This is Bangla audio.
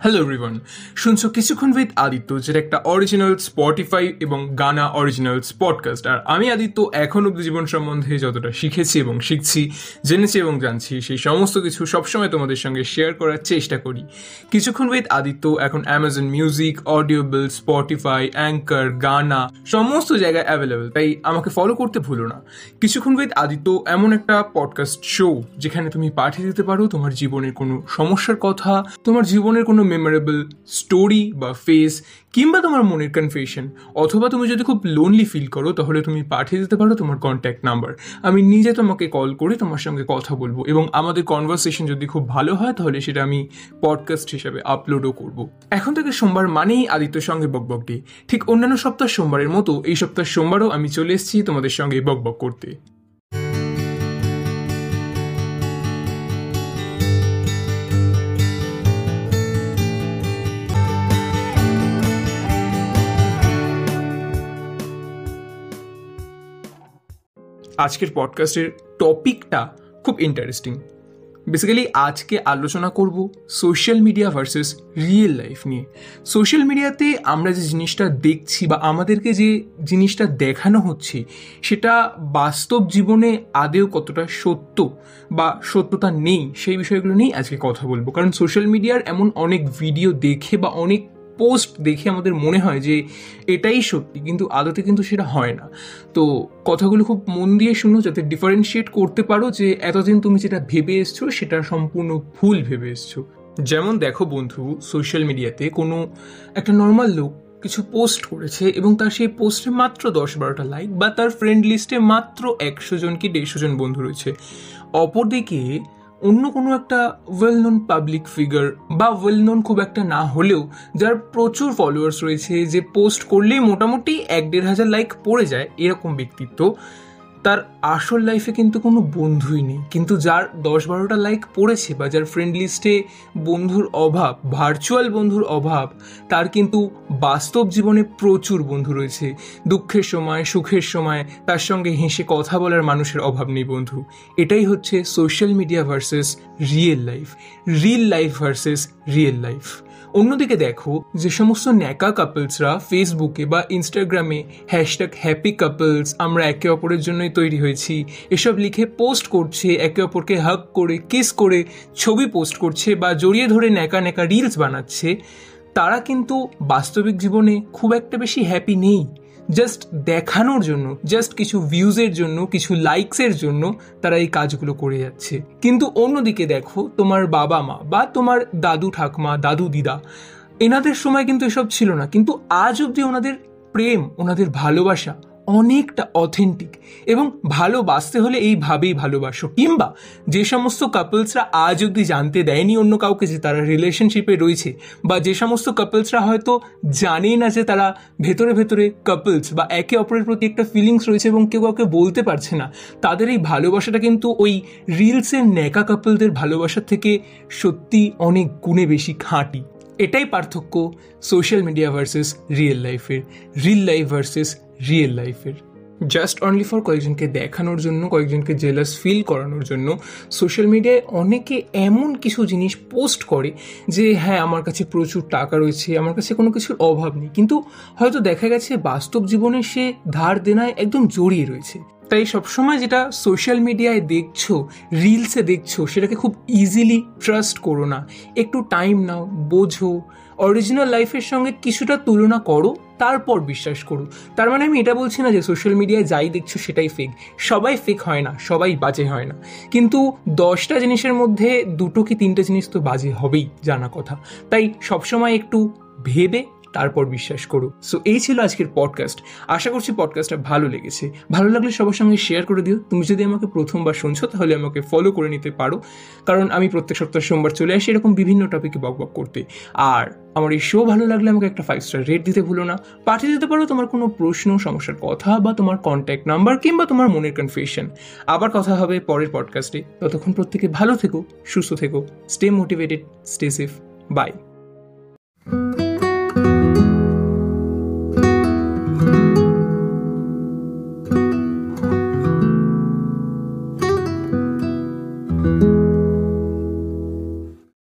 হ্যালো এভরিওয়ান শুনছো কিছুক্ষণ উইথ আদিত্য যেটা একটা অরিজিনাল স্পটিফাই এবং গানা অরিজিনাল পডকাস্ট আর আমি আদিত্য, এখন অব্দি জীবন সম্বন্ধে যতটা শিখেছি এবং শিখছি, জেনেছি এবং জানছি, সেই সমস্ত কিছু সবসময় তোমাদের সঙ্গে শেয়ার করার চেষ্টা করি। কিছুক্ষণ উইথ আদিত্য, এখন Amazon music Audible Spotify Anchor Gaana সমস্ত জায়গায় অ্যাভেলেবেল তাই আমাকে ফলো করতে ভুলো না। কিছুক্ষণ উইথ আদিত্য, এমন একটা পডকাস্ট শো যেখানে তুমি পাঠিয়ে দিতে পারো তোমার জীবনের কোনো সমস্যার কথা, তোমার জীবনের কোনো মেমোরেবল স্টোরি বা ফেস কিংবা তোমার মনের কনফেশন অথবা তুমি যদি খুব লোনলি ফিল করো, তাহলে তুমি পাঠিয়ে দিতে পারো তোমার কন্ট্যাক্ট নাম্বার আমি নিজে তোমাকে কল করে তোমার সঙ্গে কথা বলব এবং আমাদের কনভারসেশন যদি খুব ভালো হয়, তাহলে সেটা আমি পডকাস্ট হিসাবে আপলোডও করব। এখন থেকে সোমবার মানেই আদিত্যর সঙ্গে বকবক ডে ঠিক অন্যান্য সপ্তাহ সোমবারের মতো, এই সপ্তাহ সোমবারও আমি চলে এসেছি তোমাদের সঙ্গে বকবক করতে। আজকের পডকাস্টের টপিকটা খুব ইন্টারেস্টিং বেসিক্যালি আজকে আলোচনা করব social media versus real life নিয়ে। সোশ্যাল মিডিয়াতে আমরা যে জিনিসটা দেখছি বা আমাদেরকে যে জিনিসটা দেখানো হচ্ছে, সেটা বাস্তব জীবনে আদেও কতটা সত্য বা সত্যতা নেই, সেই বিষয়গুলো নিয়েই আজকে কথা বলব। কারণ সোশ্যাল মিডিয়ার এমন অনেক ভিডিও দেখে বা অনেক পোস্ট দেখে আমাদের মনে হয় যে এটাই সত্যি, কিন্তু আদতে কিন্তু সেটা হয় না। তো কথাগুলো খুব মন দিয়ে শুনো, যাতে ডিফারেন্সিয়েট করতে পারো যে এতদিন তুমি যেটা ভেবে এসছো, সেটা সম্পূর্ণ ভুল ভেবে এসছো। যেমন দেখো বন্ধু সোশ্যাল মিডিয়াতে কোনো একটা নর্মাল লোক কিছু পোস্ট করেছে এবং তার সেই পোস্টে মাত্র দশ বারোটা লাইক বা তার ফ্রেন্ড লিস্টে মাত্র একশো জন কি দেড়শো জন বন্ধু রয়েছে। অপরদিকে অন্য কোনো একটা ওয়েল নোন পাবলিক ফিগার বা ওয়েল নোন খুব একটা না হলেও যার প্রচুর ফলোয়ার্স রয়েছে, যে পোস্ট করলেই মোটামুটি এক দেড় হাজার লাইক পড়ে যায় এরকম ব্যক্তিত্ব। তার আসল লাইফে কিন্তু কোনো বন্ধুই নেই। কিন্তু যার দশ বারোটা লাইক পড়েছে বা যার ফ্রেন্ড লিস্টে বন্ধুর অভাব ভার্চুয়াল বন্ধুর অভাব, তার কিন্তু বাস্তব জীবনে প্রচুর বন্ধু রয়েছে। দুঃখের সময়, সুখের সময় তার সঙ্গে হেসে কথা বলার মানুষের অভাব নেই বন্ধু। এটাই হচ্ছে social media versus real life real life versus real life অন্যদিকে দেখো যে সমস্ত ন্যাকা কাপলসরা ফেসবুকে বা ইনস্টাগ্রামে হ্যাশট্যাগ হ্যাপি কাপলস আমরা একে অপরের জন্যই তৈরি হয়েছি। এসব লিখে পোস্ট করছে, একে অপরকে হাক করে কিস করে, ছবি পোস্ট করছে বা জড়িয়ে ধরে ন্যাকা ন্যাকা রিলস বানাচ্ছে। তারা কিন্তু বাস্তবিক জীবনে খুব একটা বেশি হ্যাপি নেই। জাস্ট দেখানোর জন্য জাস্ট কিছু ভিউজের জন্য, কিছু লাইকসের জন্য তারা এই কাজগুলো করে যাচ্ছে। কিন্তু অন্যদিকে দেখো, তোমার বাবা মা বা তোমার দাদু ঠাকমা, দাদু দিদা, এনাদের সময় কিন্তু এসব ছিল না। কিন্তু আজ অবধি ওনাদের প্রেম, ওনাদের ভালোবাসা অনেকটা অথেন্টিক এবং ভালোবাসতে হলে এইভাবেই ভালোবাসো। কিংবা যে সমস্ত কাপলসরা আজ অব্দি জানতে দেয়নি অন্য কাউকে যে তারা রিলেশনশিপে রয়েছে বা যে সমস্ত কাপলসরা হয়তো জানেই না যে তারা ভেতরে ভেতরে কাপলস বা একে অপরের প্রতি একটা ফিলিংস রয়েছে এবং কেউ কাউকে বলতে পারছে না, তাদের এই ভালোবাসাটা কিন্তু ওই রিলসের ন্যাকা কাপলদের ভালোবাসার থেকে সত্যি অনেক গুণে বেশি খাঁটি। এটাই পার্থক্য সোশ্যাল মিডিয়া ভার্সেস রিয়েল লাইফের রিয়েল লাইফ ভার্সেস রিয়েল লাইফের জাস্ট অনলি ফর কয়েকজনকে দেখানোর জন্য, কয়েকজনকে জেলাস ফিল করানোর জন্য সোশ্যাল মিডিয়ায় অনেকে এমন কিছু জিনিস পোস্ট করে যে হ্যাঁ আমার কাছে প্রচুর টাকা রয়েছে, আমার কাছে কোনো কিছুর অভাব নেই। কিন্তু হয়তো দেখা গেছে বাস্তব জীবনে সে ধার দেনায় একদম জড়িয়ে রয়েছে। তাই সবসময় যেটা সোশ্যাল মিডিয়ায় দেখছ রিলসে দেখছ, সেটাকে খুব ইজিলি ট্রাস্ট করো না। একটু টাইম নাও, বোঝো। অরিজিনাল লাইফের সঙ্গে কিছুটা তুলনা করো, তারপর বিশ্বাস করো। তার মানে আমি এটা বলছি না যে সোশ্যাল মিডিয়ায় যাই দেখছ সেটাই ফেক সবাই ফেক হয় না, সবাই বাজে হয় না। কিন্তু দশটা জিনিসের মধ্যে দুটো কি তিনটে জিনিস তো বাজে হবেই, জানা কথা। তাই সবসময় একটু ভেবে তারপর বিশ্বাস করো। সো এই ছিল আজকের পডকাস্ট আশা করছি পডকাস্টটা ভালো লেগেছে। ভালো লাগলে সবার সঙ্গে শেয়ার করে দিও। তুমি যদি আমাকে প্রথমবার শুনছো, তাহলে আমাকে ফলো করে নিতে পারো। কারণ আমি প্রত্যেক সপ্তাহ সোমবার চলে আসি এরকম বিভিন্ন টপিকে বক বক করতে। আর আমার এই শো ভালো লাগলে আমাকে একটা ফাইভ স্টার রেট দিতে ভুলো না। পাঠিয়ে দিতে পারো তোমার কোনো প্রশ্ন, সমস্যার কথা বা তোমার কন্ট্যাক্ট নাম্বার কিংবা তোমার মনের কনফিউশন আবার কথা হবে পরের পডকাস্টে ততক্ষণ প্রত্যেকে ভালো থেকো, সুস্থ থেকো stay motivated stay safe bye